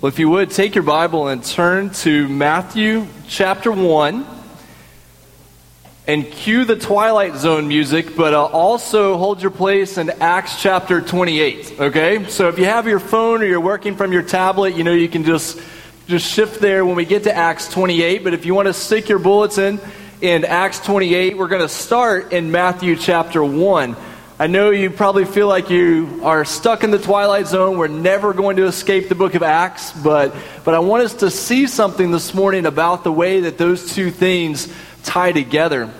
Well, if you would, take your Bible and turn to Matthew chapter 1 and cue the Twilight Zone music, but uh, also hold your place in Acts chapter 28, okay? So if you have your phone or you're working from your tablet, you know, you can just, just shift there when we get to Acts 28. But if you want to stick your bulletin in Acts 28, we're going to start in Matthew chapter 1. I know you probably feel like you are stuck in the twilight zone. We're never going to escape the book of Acts, but, but I want us to see something this morning about the way that those two things tie together.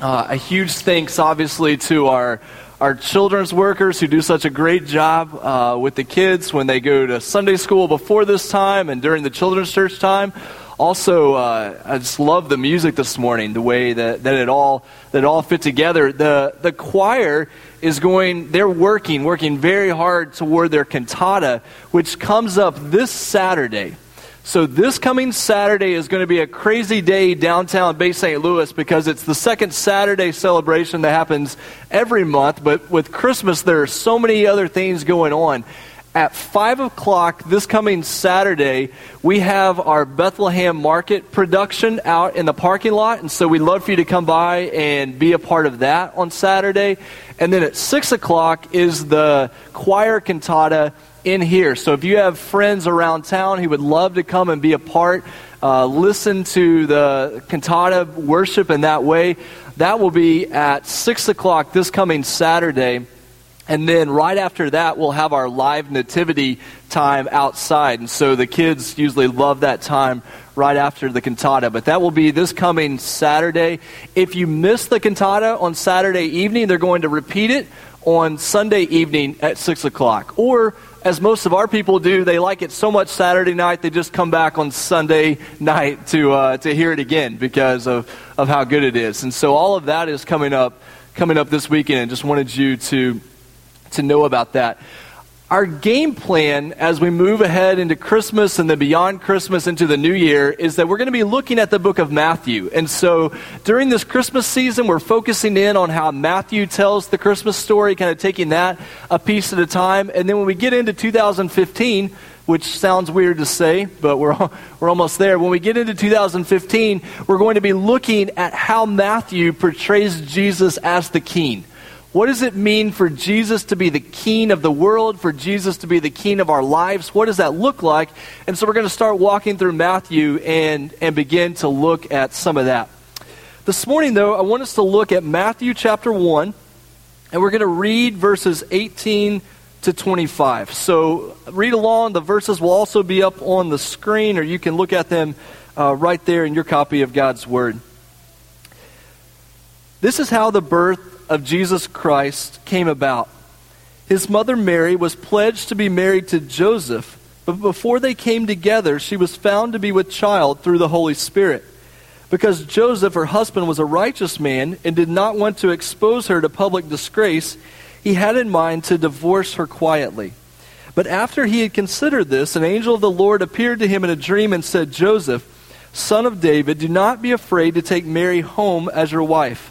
Uh, a huge thanks, obviously, to our, our children's workers who do such a great job uh, with the kids when they go to Sunday school before this time and during the children's church time. Also, uh, I just love the music this morning, the way that, that it all that it all fit together. The the choir is going, they're working, working very hard toward their cantata, which comes up this Saturday. So this coming Saturday is going to be a crazy day downtown Bay St. Louis because it's the second Saturday celebration that happens every month. But with Christmas, there are so many other things going on at 5 o'clock this coming Saturday, we have our Bethlehem Market production out in the parking lot. And so we'd love for you to come by and be a part of that on Saturday. And then at 6 o'clock is the choir cantata in here. So if you have friends around town who would love to come and be a part, uh, listen to the cantata worship in that way, that will be at 6 o'clock this coming Saturday. And then right after that, we'll have our live nativity time outside. And so the kids usually love that time right after the cantata. But that will be this coming Saturday. If you miss the cantata on Saturday evening, they're going to repeat it on Sunday evening at 6 o'clock. Or, as most of our people do, they like it so much Saturday night, they just come back on Sunday night to, uh, to hear it again because of, of how good it is. And so all of that is coming up, coming up this weekend. Just wanted you to to know about that. Our game plan as we move ahead into Christmas and then beyond Christmas into the new year is that we're going to be looking at the book of Matthew. And so during this Christmas season, we're focusing in on how Matthew tells the Christmas story, kind of taking that a piece at a time. And then when we get into 2015, which sounds weird to say, but we're, we're almost there. When we get into 2015, we're going to be looking at how Matthew portrays Jesus as the king. What does it mean for Jesus to be the king of the world, for Jesus to be the king of our lives? What does that look like? And so we're going to start walking through Matthew and, and begin to look at some of that. This morning, though, I want us to look at Matthew chapter 1, and we're going to read verses 18 to 25. So read along. The verses will also be up on the screen, or you can look at them uh, right there in your copy of God's Word. This is how the birth of Jesus Christ came about. His mother Mary was pledged to be married to Joseph, but before they came together, she was found to be with child through the Holy Spirit. Because Joseph, her husband, was a righteous man and did not want to expose her to public disgrace, he had in mind to divorce her quietly. But after he had considered this, an angel of the Lord appeared to him in a dream and said, Joseph, son of David, do not be afraid to take Mary home as your wife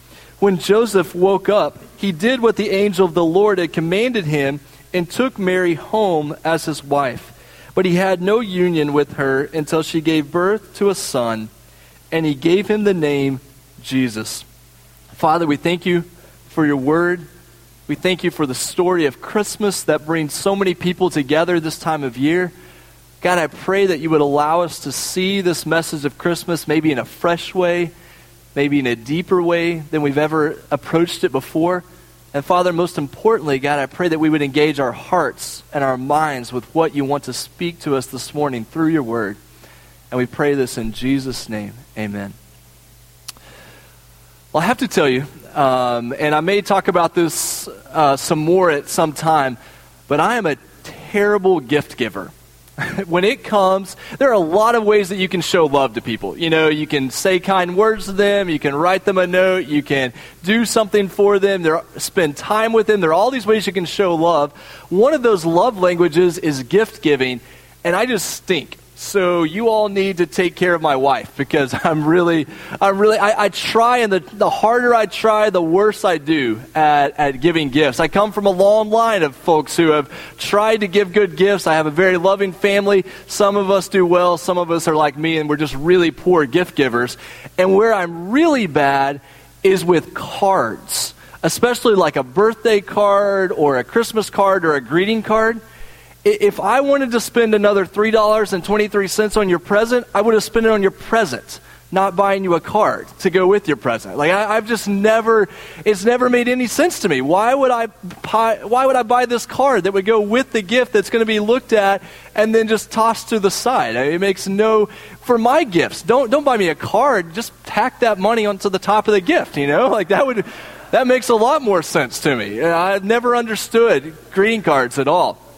When Joseph woke up, he did what the angel of the Lord had commanded him and took Mary home as his wife. But he had no union with her until she gave birth to a son, and he gave him the name Jesus. Father, we thank you for your word. We thank you for the story of Christmas that brings so many people together this time of year. God, I pray that you would allow us to see this message of Christmas maybe in a fresh way maybe in a deeper way than we've ever approached it before. And Father, most importantly, God, I pray that we would engage our hearts and our minds with what you want to speak to us this morning through your word. And we pray this in Jesus' name. Amen. Well, I have to tell you, um, and I may talk about this uh, some more at some time, but I am a terrible gift giver. when it comes, there are a lot of ways that you can show love to people. You know, you can say kind words to them, you can write them a note, you can do something for them, there, spend time with them. There are all these ways you can show love. One of those love languages is gift giving, and I just stink so you all need to take care of my wife because I'm really, I'm really, I, I, try, and the, the harder I try, the worse I do at, at giving gifts. I come from a long line of folks who have tried to give good gifts. I have a very loving family. Some of us do well, some of us are like me, and we're just really poor gift givers. And where I'm really bad is with cards, especially like a birthday card or a Christmas card or a greeting card if I wanted to spend another $3.23 on your present, I would have spent it on your present, not buying you a card to go with your present. Like I, have just never, it's never made any sense to me. Why would I buy, why would I buy this card that would go with the gift that's going to be looked at and then just tossed to the side? It makes no, for my gifts, don't, don't buy me a card, just tack that money onto the top of the gift, you know? Like that would, that makes a lot more sense to me. I've never understood greeting cards at all.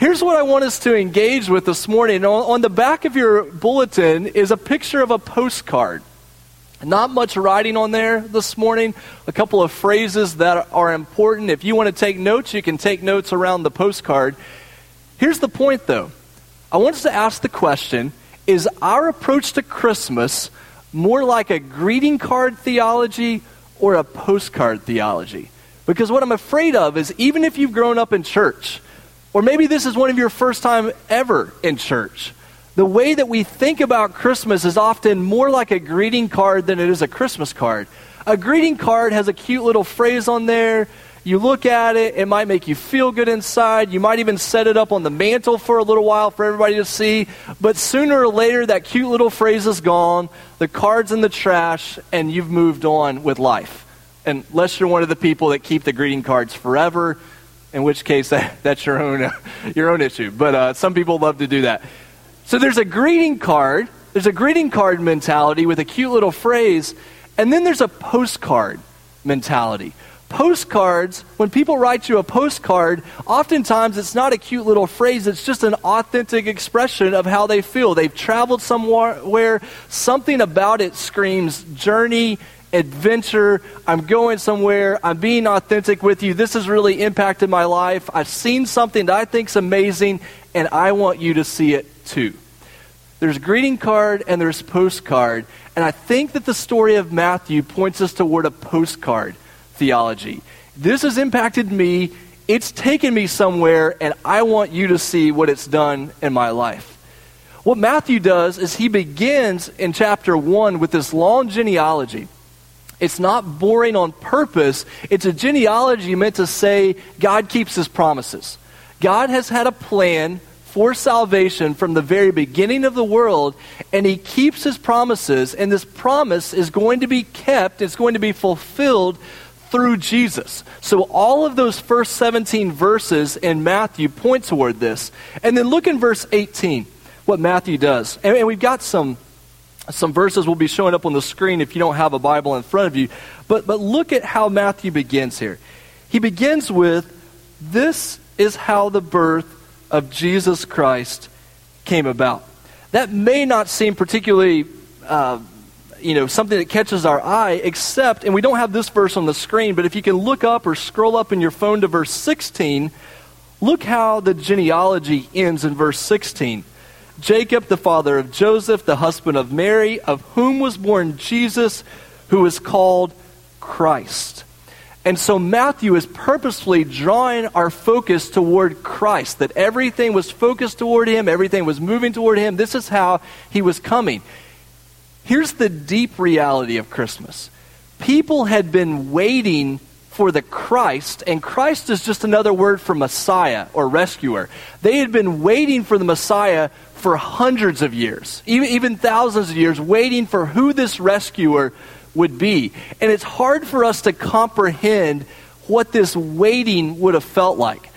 Here's what I want us to engage with this morning. On, the back of your bulletin is a picture of a postcard. Not much writing on there this morning. A couple of phrases that are important. If you want to take notes, you can take notes around the postcard. Here's the point, though. I want us to ask the question Is our approach to Christmas more like a greeting card theology or a postcard theology? Because what I'm afraid of is even if you've grown up in church, or maybe this is one of your first time ever in church. The way that we think about Christmas is often more like a greeting card than it is a Christmas card. A greeting card has a cute little phrase on there. You look at it, it might make you feel good inside. You might even set it up on the mantle for a little while for everybody to see. But sooner or later, that cute little phrase is gone, the card's in the trash, and you've moved on with life. Unless you're one of the people that keep the greeting cards forever in which case that, that's your own, your own issue. But uh, some people love to do that. So there's a greeting card. There's a greeting card mentality with a cute little phrase, and then there's a postcard mentality. Postcards, when people write you a postcard, oftentimes it's not a cute little phrase, it's just an authentic expression of how they feel. They've traveled somewhere, something about it screams journey adventure. I'm going somewhere. I'm being authentic with you. This has really impacted my life. I've seen something that I think's amazing, and I want you to see it too. There's greeting card and there's postcard. And I think that the story of Matthew points us toward a postcard theology. This has impacted me. It's taken me somewhere, and I want you to see what it's done in my life. What Matthew does is he begins in chapter 1 with this long genealogy. It's not boring on purpose. It's a genealogy meant to say God keeps his promises. God has had a plan for salvation from the very beginning of the world, and he keeps his promises, and this promise is going to be kept, it's going to be fulfilled through Jesus. So all of those first 17 verses in Matthew point toward this. And then look in verse 18, what Matthew does. And, and we've got some some verses will be showing up on the screen if you don't have a Bible in front of you. But, but look at how Matthew begins here. He begins with, This is how the birth of Jesus Christ came about. That may not seem particularly, uh, you know, something that catches our eye, except, and we don't have this verse on the screen, but if you can look up or scroll up in your phone to verse 16, look how the genealogy ends in verse 16. Jacob, the father of Joseph, the husband of Mary, of whom was born Jesus, who is called Christ. And so Matthew is purposefully drawing our focus toward Christ, that everything was focused toward him, everything was moving toward him. This is how he was coming. Here's the deep reality of Christmas people had been waiting for the Christ, and Christ is just another word for Messiah or rescuer. They had been waiting for the Messiah for hundreds of years, even, even thousands of years, waiting for who this rescuer would be. And it's hard for us to comprehend what this waiting would have felt like.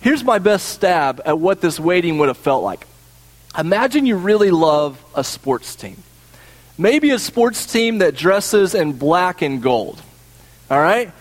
Here's my best stab at what this waiting would have felt like. Imagine you really love a sports team. Maybe a sports team that dresses in black and gold. All right?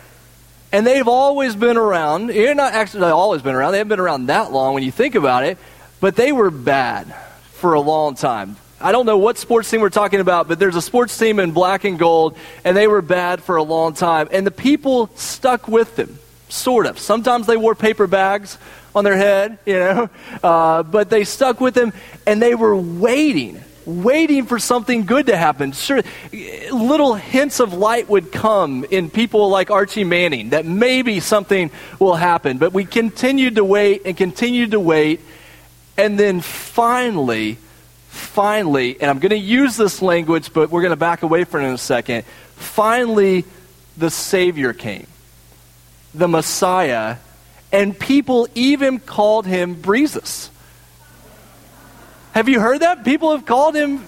And they've always been around. You're not actually always been around. They haven't been around that long when you think about it. but they were bad for a long time. I don't know what sports team we're talking about, but there's a sports team in black and gold, and they were bad for a long time. And the people stuck with them, sort of. Sometimes they wore paper bags on their head, you know, uh, but they stuck with them, and they were waiting, waiting for something good to happen. Sure, little hints of light would come in people like Archie Manning that maybe something will happen. But we continued to wait and continued to wait, and then finally, finally, and I'm going to use this language, but we're going to back away from it in a second. Finally, the Savior came, the Messiah, and people even called him Breezus. Have you heard that? People have called him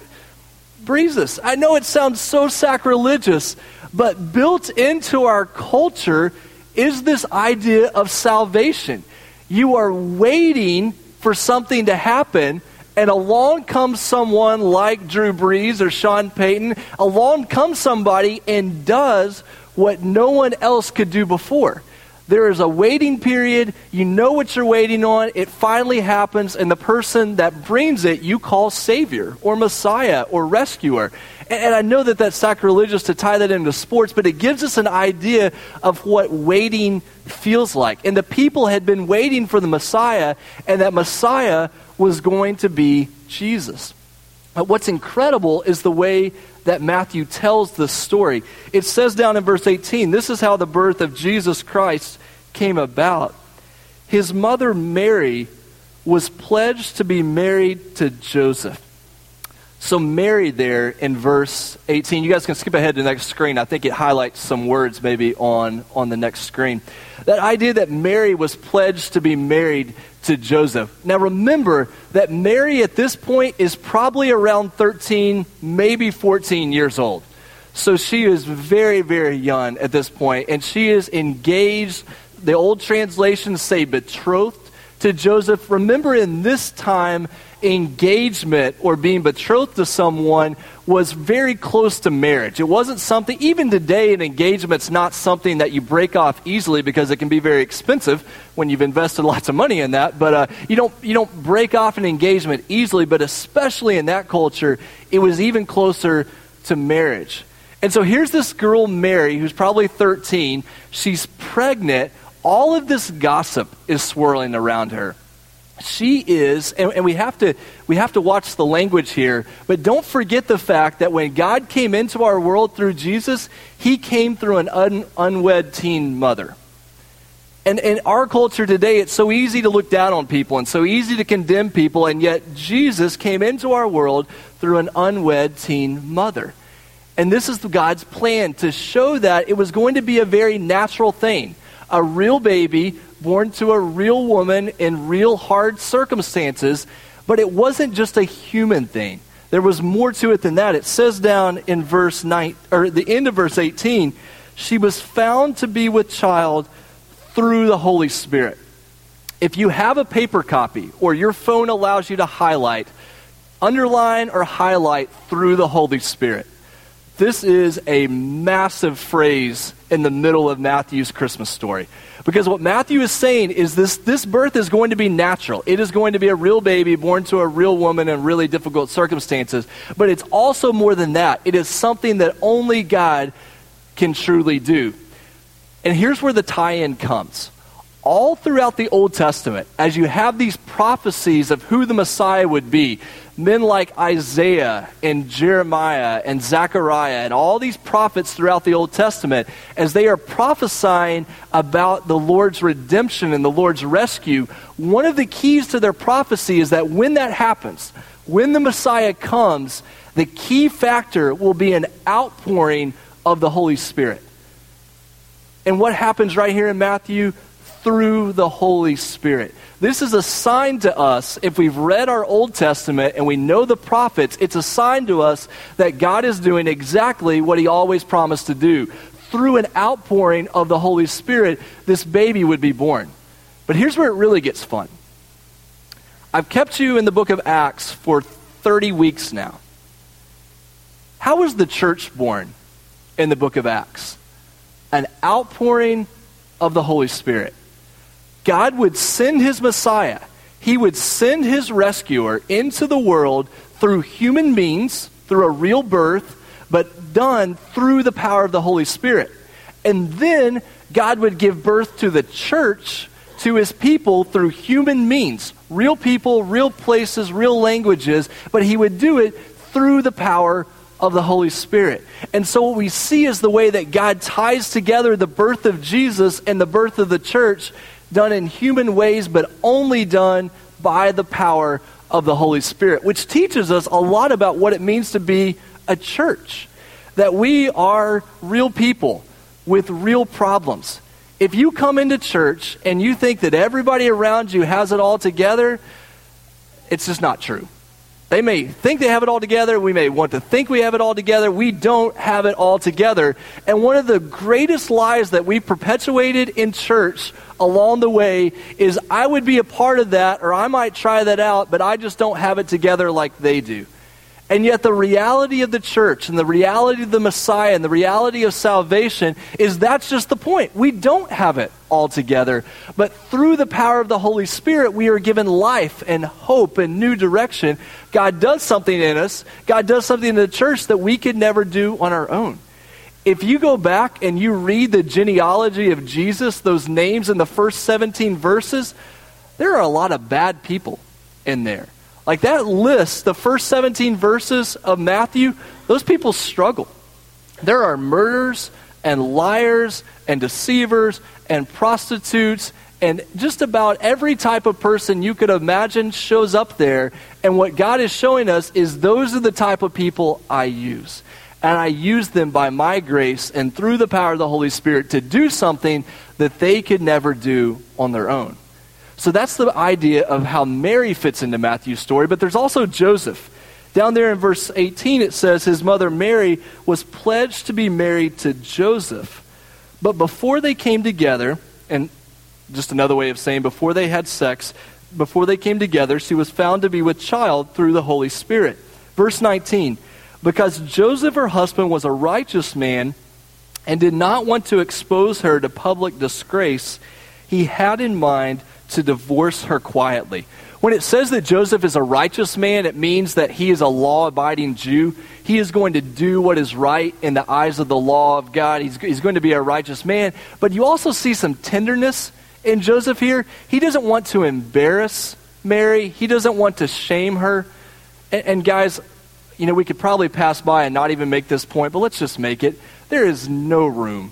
Breezus. I know it sounds so sacrilegious, but built into our culture is this idea of salvation. You are waiting for something to happen and along comes someone like Drew Brees or Sean Payton. Along comes somebody and does what no one else could do before. There is a waiting period. You know what you're waiting on. It finally happens, and the person that brings it you call Savior or Messiah or Rescuer. And, and I know that that's sacrilegious to tie that into sports, but it gives us an idea of what waiting feels like. And the people had been waiting for the Messiah, and that Messiah was going to be Jesus. But what's incredible is the way that Matthew tells the story. It says down in verse 18 this is how the birth of Jesus Christ came about. His mother Mary was pledged to be married to Joseph. So, Mary, there in verse 18, you guys can skip ahead to the next screen. I think it highlights some words maybe on, on the next screen. That idea that Mary was pledged to be married to Joseph. Now, remember that Mary at this point is probably around 13, maybe 14 years old. So, she is very, very young at this point, and she is engaged. The old translations say betrothed to Joseph. Remember, in this time, engagement or being betrothed to someone was very close to marriage. It wasn't something, even today, an engagement's not something that you break off easily because it can be very expensive when you've invested lots of money in that. But uh, you, don't, you don't break off an engagement easily, but especially in that culture, it was even closer to marriage. And so here's this girl, Mary, who's probably 13. She's pregnant. All of this gossip is swirling around her she is and, and, we have to we have to watch the language here but don't forget the fact that when god came into our world through jesus he came through an un, unwed teen mother. And in our culture today it's so easy to look down on people and so easy to condemn people and yet jesus came into our world through an unwed teen mother. And this is god's plan to show that it was going to be a very natural thing. A real baby born to a real woman in real hard circumstances, but it wasn't just a human thing. There was more to it than that. It says down in verse 9 or the end of verse 18, she was found to be with child through the Holy Spirit. If you have a paper copy or your phone allows you to highlight, underline or highlight through the Holy Spirit. This is a massive phrase in the middle of Matthew's Christmas story. Because what Matthew is saying is this, this birth is going to be natural. It is going to be a real baby born to a real woman in really difficult circumstances. But it's also more than that. It is something that only God can truly do. And here's where the tie in comes. All throughout the Old Testament, as you have these prophecies of who the Messiah would be, men like Isaiah and Jeremiah and Zechariah and all these prophets throughout the Old Testament, as they are prophesying about the Lord's redemption and the Lord's rescue, one of the keys to their prophecy is that when that happens, when the Messiah comes, the key factor will be an outpouring of the Holy Spirit. And what happens right here in Matthew? Through the Holy Spirit. This is a sign to us, if we've read our Old Testament and we know the prophets, it's a sign to us that God is doing exactly what He always promised to do. Through an outpouring of the Holy Spirit, this baby would be born. But here's where it really gets fun. I've kept you in the book of Acts for 30 weeks now. How was the church born in the book of Acts? An outpouring of the Holy Spirit. God would send his Messiah. he would send his rescuer into the world through human means, through a real birth, but done through the power of the Holy Spirit. And then God would give birth to the church, to his people through human means real people, real places, real languages, but he would do it through the power of the Holy Spirit. And so, what we see is the way that God ties together the birth of Jesus and the birth of the church, done in human ways, but only done by the power of the Holy Spirit, which teaches us a lot about what it means to be a church. That we are real people with real problems. If you come into church and you think that everybody around you has it all together, it's just not true. They may think they have it all together. We may want to think we have it all together. We don't have it all together. And one of the greatest lies that we've perpetuated in church along the way is I would be a part of that or I might try that out, but I just don't have it together like they do. And yet, the reality of the church and the reality of the Messiah and the reality of salvation is that's just the point. We don't have it all together. But through the power of the Holy Spirit, we are given life and hope and new direction. God does something in us, God does something in the church that we could never do on our own. If you go back and you read the genealogy of Jesus, those names in the first 17 verses, there are a lot of bad people in there. Like that list, the first 17 verses of Matthew, those people struggle. There are murderers and liars and deceivers and prostitutes and just about every type of person you could imagine shows up there. And what God is showing us is those are the type of people I use. And I use them by my grace and through the power of the Holy Spirit to do something that they could never do on their own. So that's the idea of how Mary fits into Matthew's story, but there's also Joseph. Down there in verse 18, it says his mother Mary was pledged to be married to Joseph. But before they came together, and just another way of saying before they had sex, before they came together, she was found to be with child through the Holy Spirit. Verse 19, because Joseph, her husband, was a righteous man and did not want to expose her to public disgrace, he had in mind to divorce her quietly. When it says that Joseph is a righteous man, it means that he is a law abiding Jew. He is going to do what is right in the eyes of the law of God. He's, he's going to be a righteous man. But you also see some tenderness in Joseph here. He doesn't want to embarrass Mary, he doesn't want to shame her. And, and guys, you know, we could probably pass by and not even make this point, but let's just make it. There is no room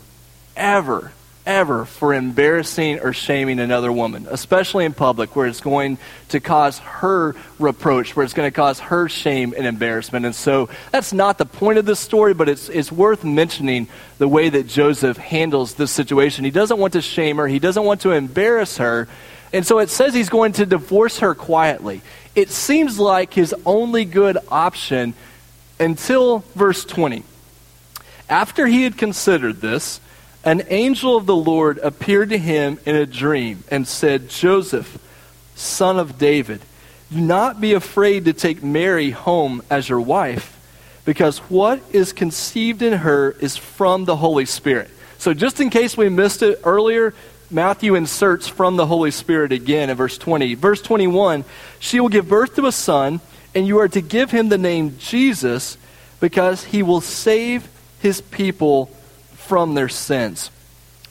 ever ever for embarrassing or shaming another woman, especially in public, where it's going to cause her reproach, where it's going to cause her shame and embarrassment. And so that's not the point of this story, but it's, it's worth mentioning the way that Joseph handles this situation. He doesn't want to shame her, he doesn't want to embarrass her. And so it says he's going to divorce her quietly. It seems like his only good option until verse 20. After he had considered this, an angel of the Lord appeared to him in a dream and said, Joseph, son of David, do not be afraid to take Mary home as your wife, because what is conceived in her is from the Holy Spirit. So, just in case we missed it earlier, Matthew inserts from the Holy Spirit again in verse 20. Verse 21 She will give birth to a son, and you are to give him the name Jesus, because he will save his people from their sins.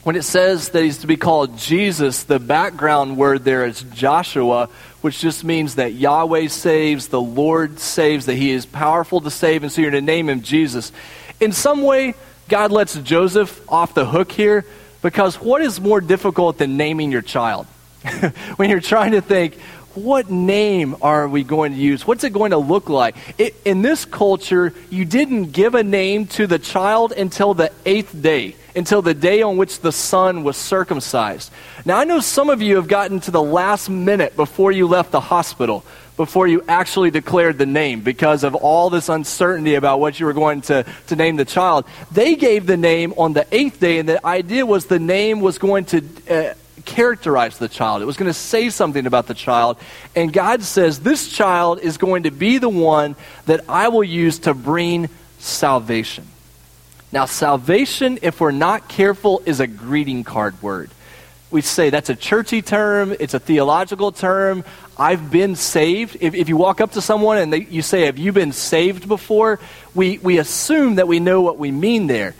When it says that he's to be called Jesus, the background word there is Joshua, which just means that Yahweh saves, the Lord saves, that he is powerful to save, and so you're to name him Jesus. In some way, God lets Joseph off the hook here because what is more difficult than naming your child? when you're trying to think, what name are we going to use? What's it going to look like? It, in this culture, you didn't give a name to the child until the eighth day, until the day on which the son was circumcised. Now, I know some of you have gotten to the last minute before you left the hospital, before you actually declared the name, because of all this uncertainty about what you were going to, to name the child. They gave the name on the eighth day, and the idea was the name was going to. Uh, characterize the child. It was going to say something about the child. And God says, This child is going to be the one that I will use to bring salvation. Now, salvation, if we're not careful, is a greeting card word. We say that's a churchy term, it's a theological term. I've been saved, if, if you walk up to someone and they, you say, Have you been saved before? We, we assume that we know what we mean there.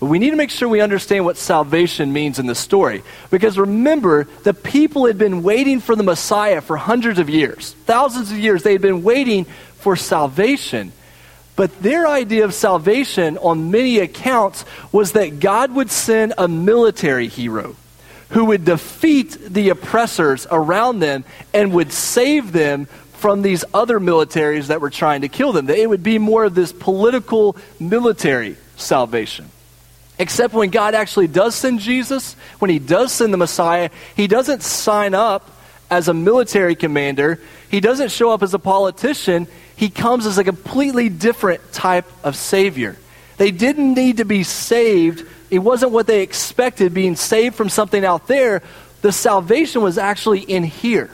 But we need to make sure we understand what salvation means in the story. Because remember, the people had been waiting for the Messiah for hundreds of years, thousands of years. They had been waiting for salvation. But their idea of salvation, on many accounts, was that God would send a military hero who would defeat the oppressors around them and would save them from these other militaries that were trying to kill them. That it would be more of this political military salvation. Except when God actually does send Jesus, when he does send the Messiah, he doesn't sign up as a military commander, he doesn't show up as a politician, he comes as a completely different type of Savior. They didn't need to be saved, it wasn't what they expected, being saved from something out there. The salvation was actually in here.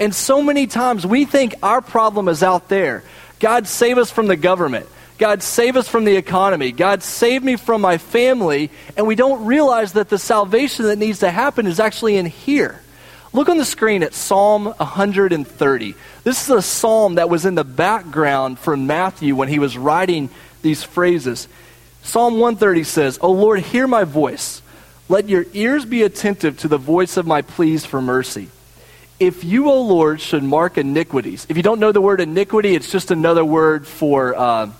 And so many times we think our problem is out there. God, save us from the government. God, save us from the economy. God, save me from my family. And we don't realize that the salvation that needs to happen is actually in here. Look on the screen at Psalm 130. This is a psalm that was in the background for Matthew when he was writing these phrases. Psalm 130 says, O Lord, hear my voice. Let your ears be attentive to the voice of my pleas for mercy. If you, O Lord, should mark iniquities, if you don't know the word iniquity, it's just another word for. Uh,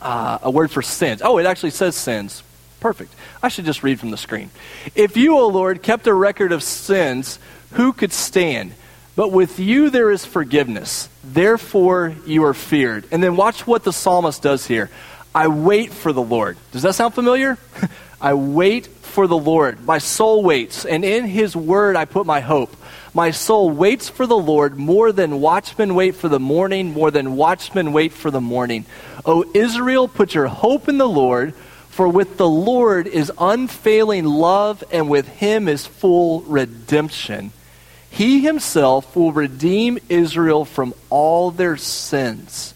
uh, a word for sins. Oh, it actually says sins. Perfect. I should just read from the screen. If you, O Lord, kept a record of sins, who could stand? But with you there is forgiveness. Therefore you are feared. And then watch what the psalmist does here. I wait for the Lord. Does that sound familiar? I wait for the Lord. My soul waits, and in his word I put my hope. My soul waits for the Lord more than watchmen wait for the morning, more than watchmen wait for the morning. O Israel, put your hope in the Lord, for with the Lord is unfailing love, and with him is full redemption. He himself will redeem Israel from all their sins.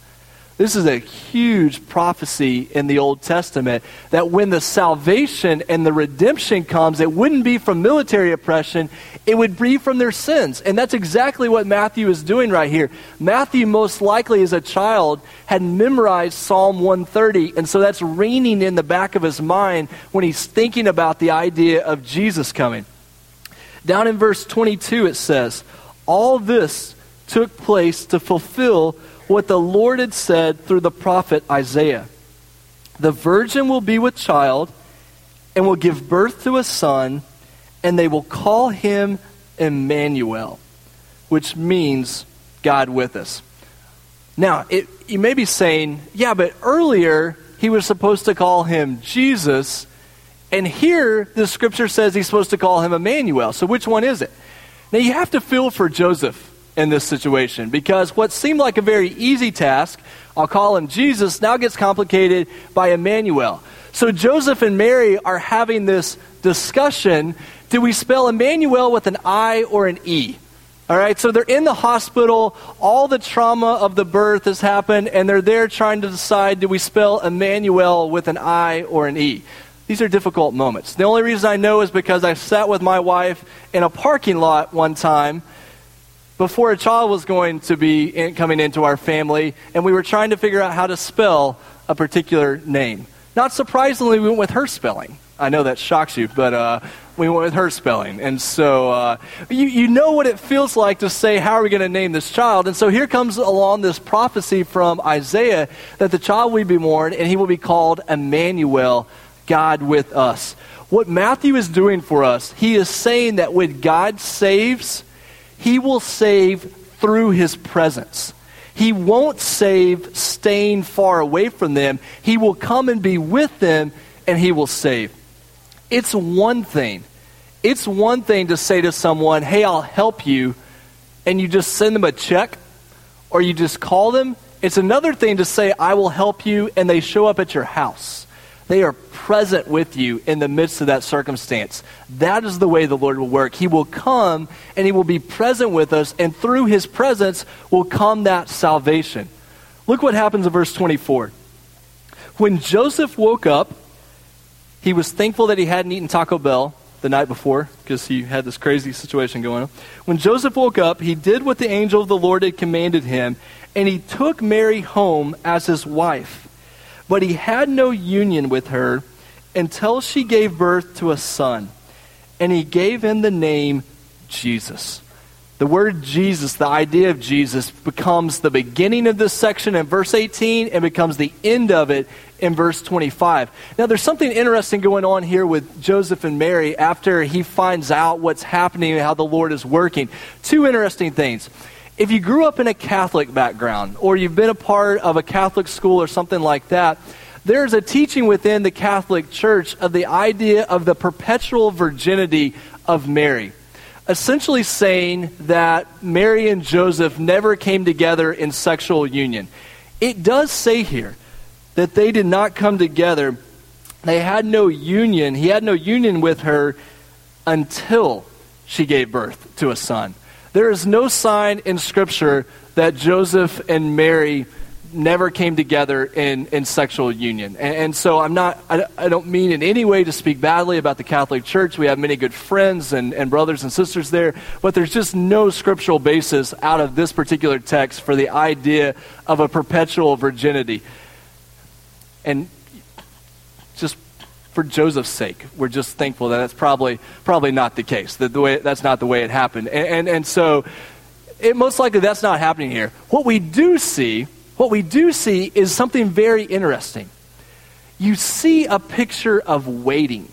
This is a huge prophecy in the Old Testament that when the salvation and the redemption comes, it wouldn't be from military oppression, it would be from their sins. And that's exactly what Matthew is doing right here. Matthew, most likely as a child, had memorized Psalm 130, and so that's ringing in the back of his mind when he's thinking about the idea of Jesus coming. Down in verse 22, it says, All this took place to fulfill what the Lord had said through the prophet Isaiah. The virgin will be with child and will give birth to a son, and they will call him Emmanuel, which means God with us. Now, it, you may be saying, yeah, but earlier he was supposed to call him Jesus, and here the scripture says he's supposed to call him Emmanuel. So which one is it? Now, you have to feel for Joseph in this situation because what seemed like a very easy task, I'll call him Jesus, now gets complicated by Emmanuel. So Joseph and Mary are having this discussion. Do we spell Emmanuel with an I or an E? All right, so they're in the hospital. All the trauma of the birth has happened, and they're there trying to decide do we spell Emmanuel with an I or an E? These are difficult moments. The only reason I know is because I sat with my wife in a parking lot one time before a child was going to be in, coming into our family, and we were trying to figure out how to spell a particular name. Not surprisingly, we went with her spelling. I know that shocks you, but uh, we went with her spelling. And so uh, you, you know what it feels like to say, How are we going to name this child? And so here comes along this prophecy from Isaiah that the child will be born, and he will be called Emmanuel, God with us. What Matthew is doing for us, he is saying that when God saves, he will save through His presence. He won't save staying far away from them. He will come and be with them and He will save. It's one thing. It's one thing to say to someone, hey, I'll help you, and you just send them a check or you just call them. It's another thing to say, I will help you, and they show up at your house. They are present with you in the midst of that circumstance. That is the way the Lord will work. He will come and He will be present with us, and through His presence will come that salvation. Look what happens in verse 24. When Joseph woke up, he was thankful that he hadn't eaten Taco Bell the night before because he had this crazy situation going on. When Joseph woke up, he did what the angel of the Lord had commanded him, and he took Mary home as his wife. But he had no union with her until she gave birth to a son, and he gave him the name Jesus. The word Jesus, the idea of Jesus, becomes the beginning of this section in verse 18 and becomes the end of it in verse 25. Now, there's something interesting going on here with Joseph and Mary after he finds out what's happening and how the Lord is working. Two interesting things. If you grew up in a Catholic background or you've been a part of a Catholic school or something like that, there's a teaching within the Catholic Church of the idea of the perpetual virginity of Mary essentially saying that Mary and Joseph never came together in sexual union. It does say here that they did not come together. They had no union. He had no union with her until she gave birth to a son. There is no sign in Scripture that Joseph and Mary never came together in, in sexual union. And, and so I'm not, I, I, don't mean in any way to speak badly about the Catholic Church. We have many good friends and, and brothers and sisters there, but there's just no scriptural basis out of this particular text for the idea of a perpetual virginity. And for Joseph's sake, we're just thankful that that's probably, probably not the case, that the way, that's not the way it happened. And, and, and so, it, most likely that's not happening here. What we do see what we do see is something very interesting. You see a picture of waiting.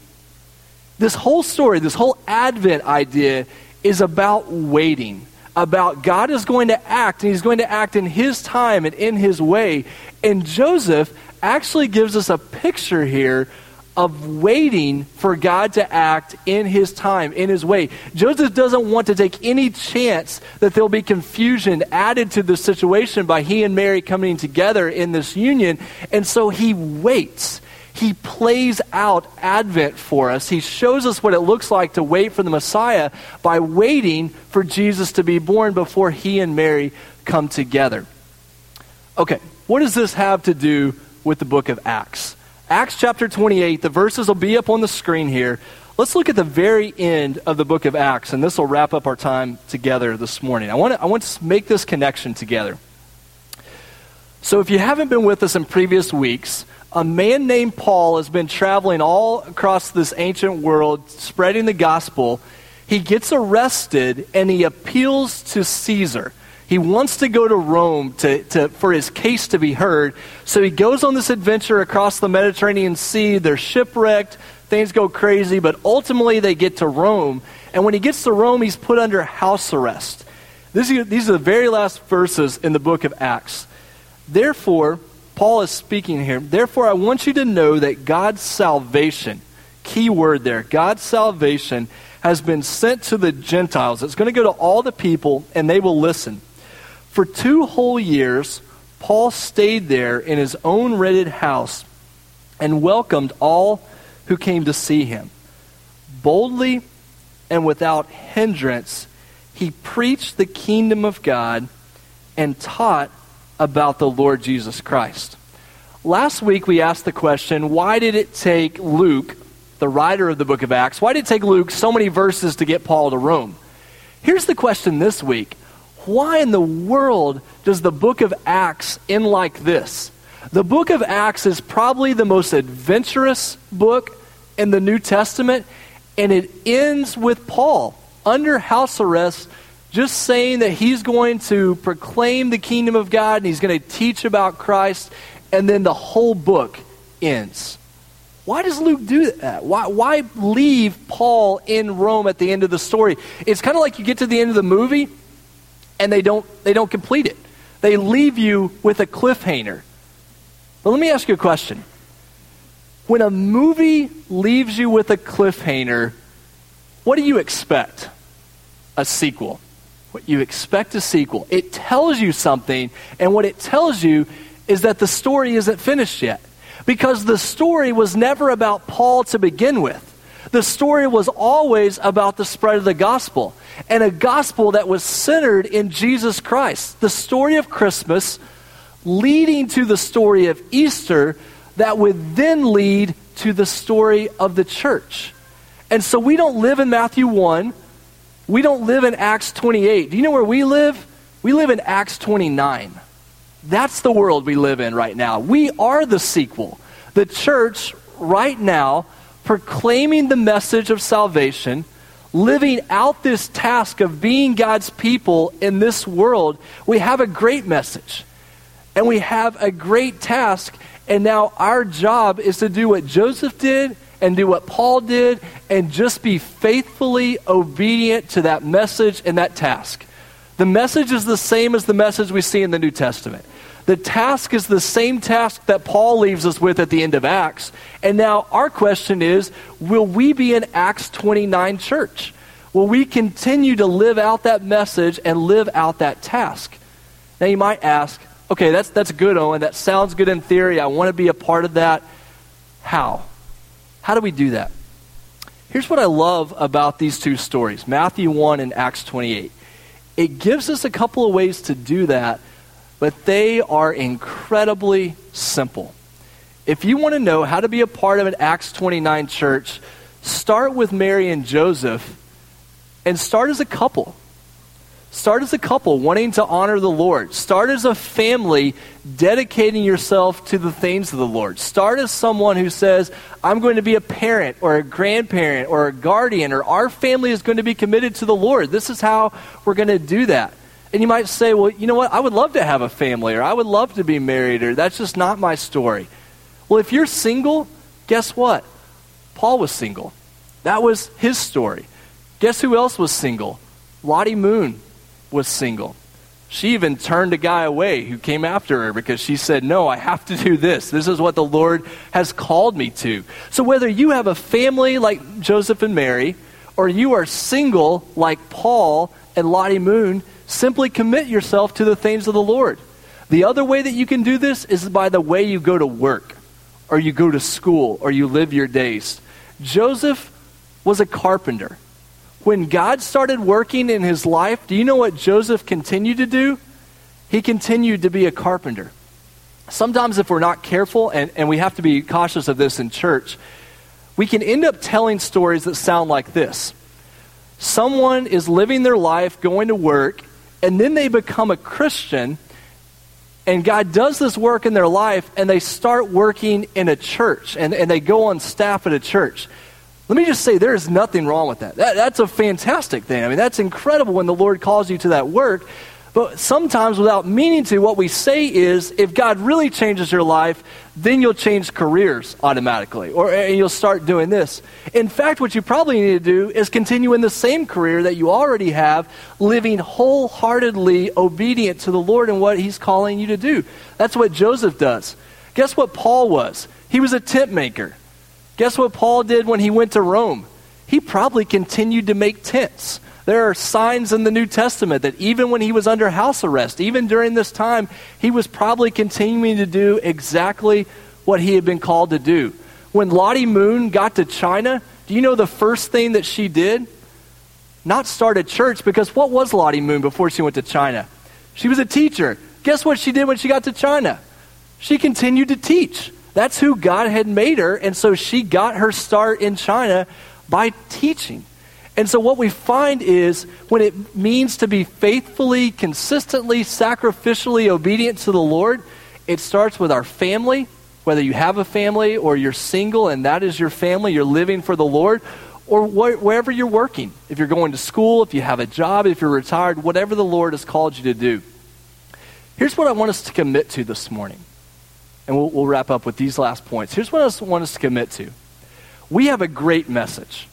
This whole story, this whole Advent idea is about waiting, about God is going to act, and He's going to act in His time and in His way. And Joseph actually gives us a picture here of waiting for God to act in his time, in his way. Joseph doesn't want to take any chance that there'll be confusion added to the situation by he and Mary coming together in this union. And so he waits. He plays out Advent for us. He shows us what it looks like to wait for the Messiah by waiting for Jesus to be born before he and Mary come together. Okay, what does this have to do with the book of Acts? Acts chapter 28, the verses will be up on the screen here. Let's look at the very end of the book of Acts, and this will wrap up our time together this morning. I want to, I want to make this connection together. So, if you haven't been with us in previous weeks, a man named Paul has been traveling all across this ancient world, spreading the gospel. He gets arrested and he appeals to Caesar. He wants to go to Rome to, to, for his case to be heard. So he goes on this adventure across the Mediterranean Sea. They're shipwrecked. Things go crazy, but ultimately they get to Rome. And when he gets to Rome, he's put under house arrest. This, these are the very last verses in the book of Acts. Therefore, Paul is speaking here. Therefore, I want you to know that God's salvation, key word there, God's salvation has been sent to the Gentiles. It's going to go to all the people, and they will listen. For two whole years, Paul stayed there in his own rented house and welcomed all who came to see him. Boldly and without hindrance, he preached the kingdom of God and taught about the Lord Jesus Christ. Last week we asked the question why did it take Luke, the writer of the book of Acts, why did it take Luke so many verses to get Paul to Rome? Here's the question this week why in the world does the book of Acts end like this? The book of Acts is probably the most adventurous book in the New Testament, and it ends with Paul under house arrest, just saying that he's going to proclaim the kingdom of God and he's going to teach about Christ, and then the whole book ends. Why does Luke do that? Why, why leave Paul in Rome at the end of the story? It's kind of like you get to the end of the movie and they don't, they don't complete it. They leave you with a cliffhanger. But let me ask you a question. When a movie leaves you with a cliffhanger, what do you expect? A sequel. What you expect a sequel. It tells you something, and what it tells you is that the story isn't finished yet. Because the story was never about Paul to begin with. The story was always about the spread of the gospel and a gospel that was centered in Jesus Christ. The story of Christmas leading to the story of Easter that would then lead to the story of the church. And so we don't live in Matthew 1. We don't live in Acts 28. Do you know where we live? We live in Acts 29. That's the world we live in right now. We are the sequel. The church, right now, proclaiming the message of salvation, living out this task of being God's people in this world, we have a great message. And we have a great task. And now our job is to do what Joseph did and do what Paul did and just be faithfully obedient to that message and that task. The message is the same as the message we see in the New Testament. The task is the same task that Paul leaves us with at the end of Acts. And now our question is will we be an Acts 29 church? Will we continue to live out that message and live out that task? Now you might ask, okay, that's, that's good, Owen. That sounds good in theory. I want to be a part of that. How? How do we do that? Here's what I love about these two stories Matthew 1 and Acts 28. It gives us a couple of ways to do that, but they are incredibly simple. If you want to know how to be a part of an Acts 29 church, start with Mary and Joseph and start as a couple. Start as a couple wanting to honor the Lord. Start as a family dedicating yourself to the things of the Lord. Start as someone who says, I'm going to be a parent or a grandparent or a guardian, or our family is going to be committed to the Lord. This is how we're going to do that. And you might say, well, you know what? I would love to have a family, or I would love to be married, or that's just not my story. Well, if you're single, guess what? Paul was single. That was his story. Guess who else was single? Lottie Moon was single. She even turned a guy away who came after her because she said, No, I have to do this. This is what the Lord has called me to. So, whether you have a family like Joseph and Mary, or you are single like Paul and Lottie Moon, simply commit yourself to the things of the Lord. The other way that you can do this is by the way you go to work, or you go to school, or you live your days. Joseph was a carpenter. When God started working in his life, do you know what Joseph continued to do? He continued to be a carpenter. Sometimes, if we're not careful, and, and we have to be cautious of this in church, we can end up telling stories that sound like this. Someone is living their life, going to work, and then they become a Christian, and God does this work in their life, and they start working in a church, and, and they go on staff at a church. Let me just say, there is nothing wrong with that. that. That's a fantastic thing. I mean, that's incredible when the Lord calls you to that work. But sometimes, without meaning to, what we say is if God really changes your life, then you'll change careers automatically, or you'll start doing this. In fact, what you probably need to do is continue in the same career that you already have, living wholeheartedly obedient to the Lord and what He's calling you to do. That's what Joseph does. Guess what Paul was? He was a tent maker. Guess what Paul did when he went to Rome? He probably continued to make tents. There are signs in the New Testament that even when he was under house arrest, even during this time, he was probably continuing to do exactly what he had been called to do. When Lottie Moon got to China, do you know the first thing that she did? Not start a church, because what was Lottie Moon before she went to China? She was a teacher. Guess what she did when she got to China? She continued to teach. That's who God had made her. And so she got her start in China by teaching. And so what we find is when it means to be faithfully, consistently, sacrificially obedient to the Lord, it starts with our family, whether you have a family or you're single and that is your family, you're living for the Lord, or wh- wherever you're working. If you're going to school, if you have a job, if you're retired, whatever the Lord has called you to do. Here's what I want us to commit to this morning and we'll, we'll wrap up with these last points. Here's what I want us to commit to we have a great message.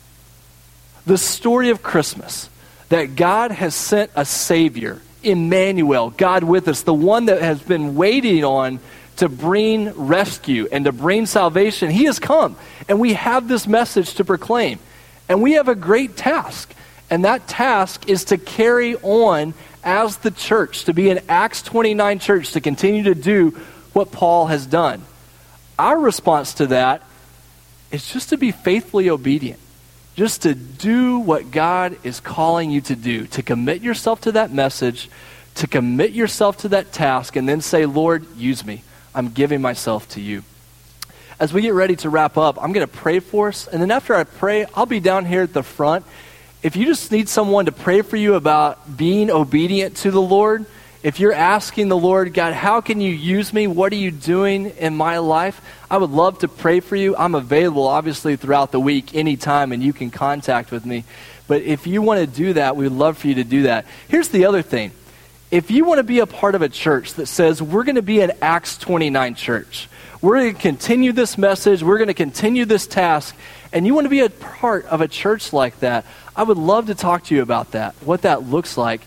The story of Christmas that God has sent a Savior, Emmanuel, God with us, the one that has been waiting on to bring rescue and to bring salvation. He has come, and we have this message to proclaim. And we have a great task, and that task is to carry on as the church, to be an Acts 29 church, to continue to do what Paul has done. Our response to that is just to be faithfully obedient, just to do what God is calling you to do, to commit yourself to that message, to commit yourself to that task, and then say, Lord, use me. I'm giving myself to you. as we get ready to wrap up, I'm going to pray for us. And then after I pray, I'll be down here at the front. If you just need someone to pray for you about being obedient to the Lord, if you're asking the Lord, God, how can you use me? What are you doing in my life? I would love to pray for you. I'm available, obviously, throughout the week, anytime, and you can contact with me. But if you want to do that, we'd love for you to do that. Here's the other thing if you want to be a part of a church that says, we're going to be an Acts 29 church, we're going to continue this message, we're going to continue this task, and you want to be a part of a church like that, I would love to talk to you about that, what that looks like.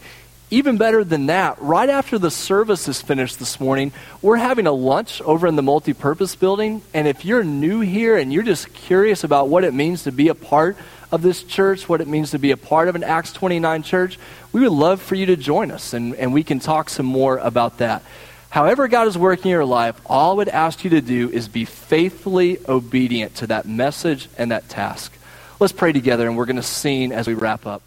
Even better than that, right after the service is finished this morning, we're having a lunch over in the multi-purpose building. And if you're new here and you're just curious about what it means to be a part of this church, what it means to be a part of an Acts 29 church, we would love for you to join us and, and we can talk some more about that. However, God is working in your life, all I would ask you to do is be faithfully obedient to that message and that task. Let's pray together and we're going to sing as we wrap up.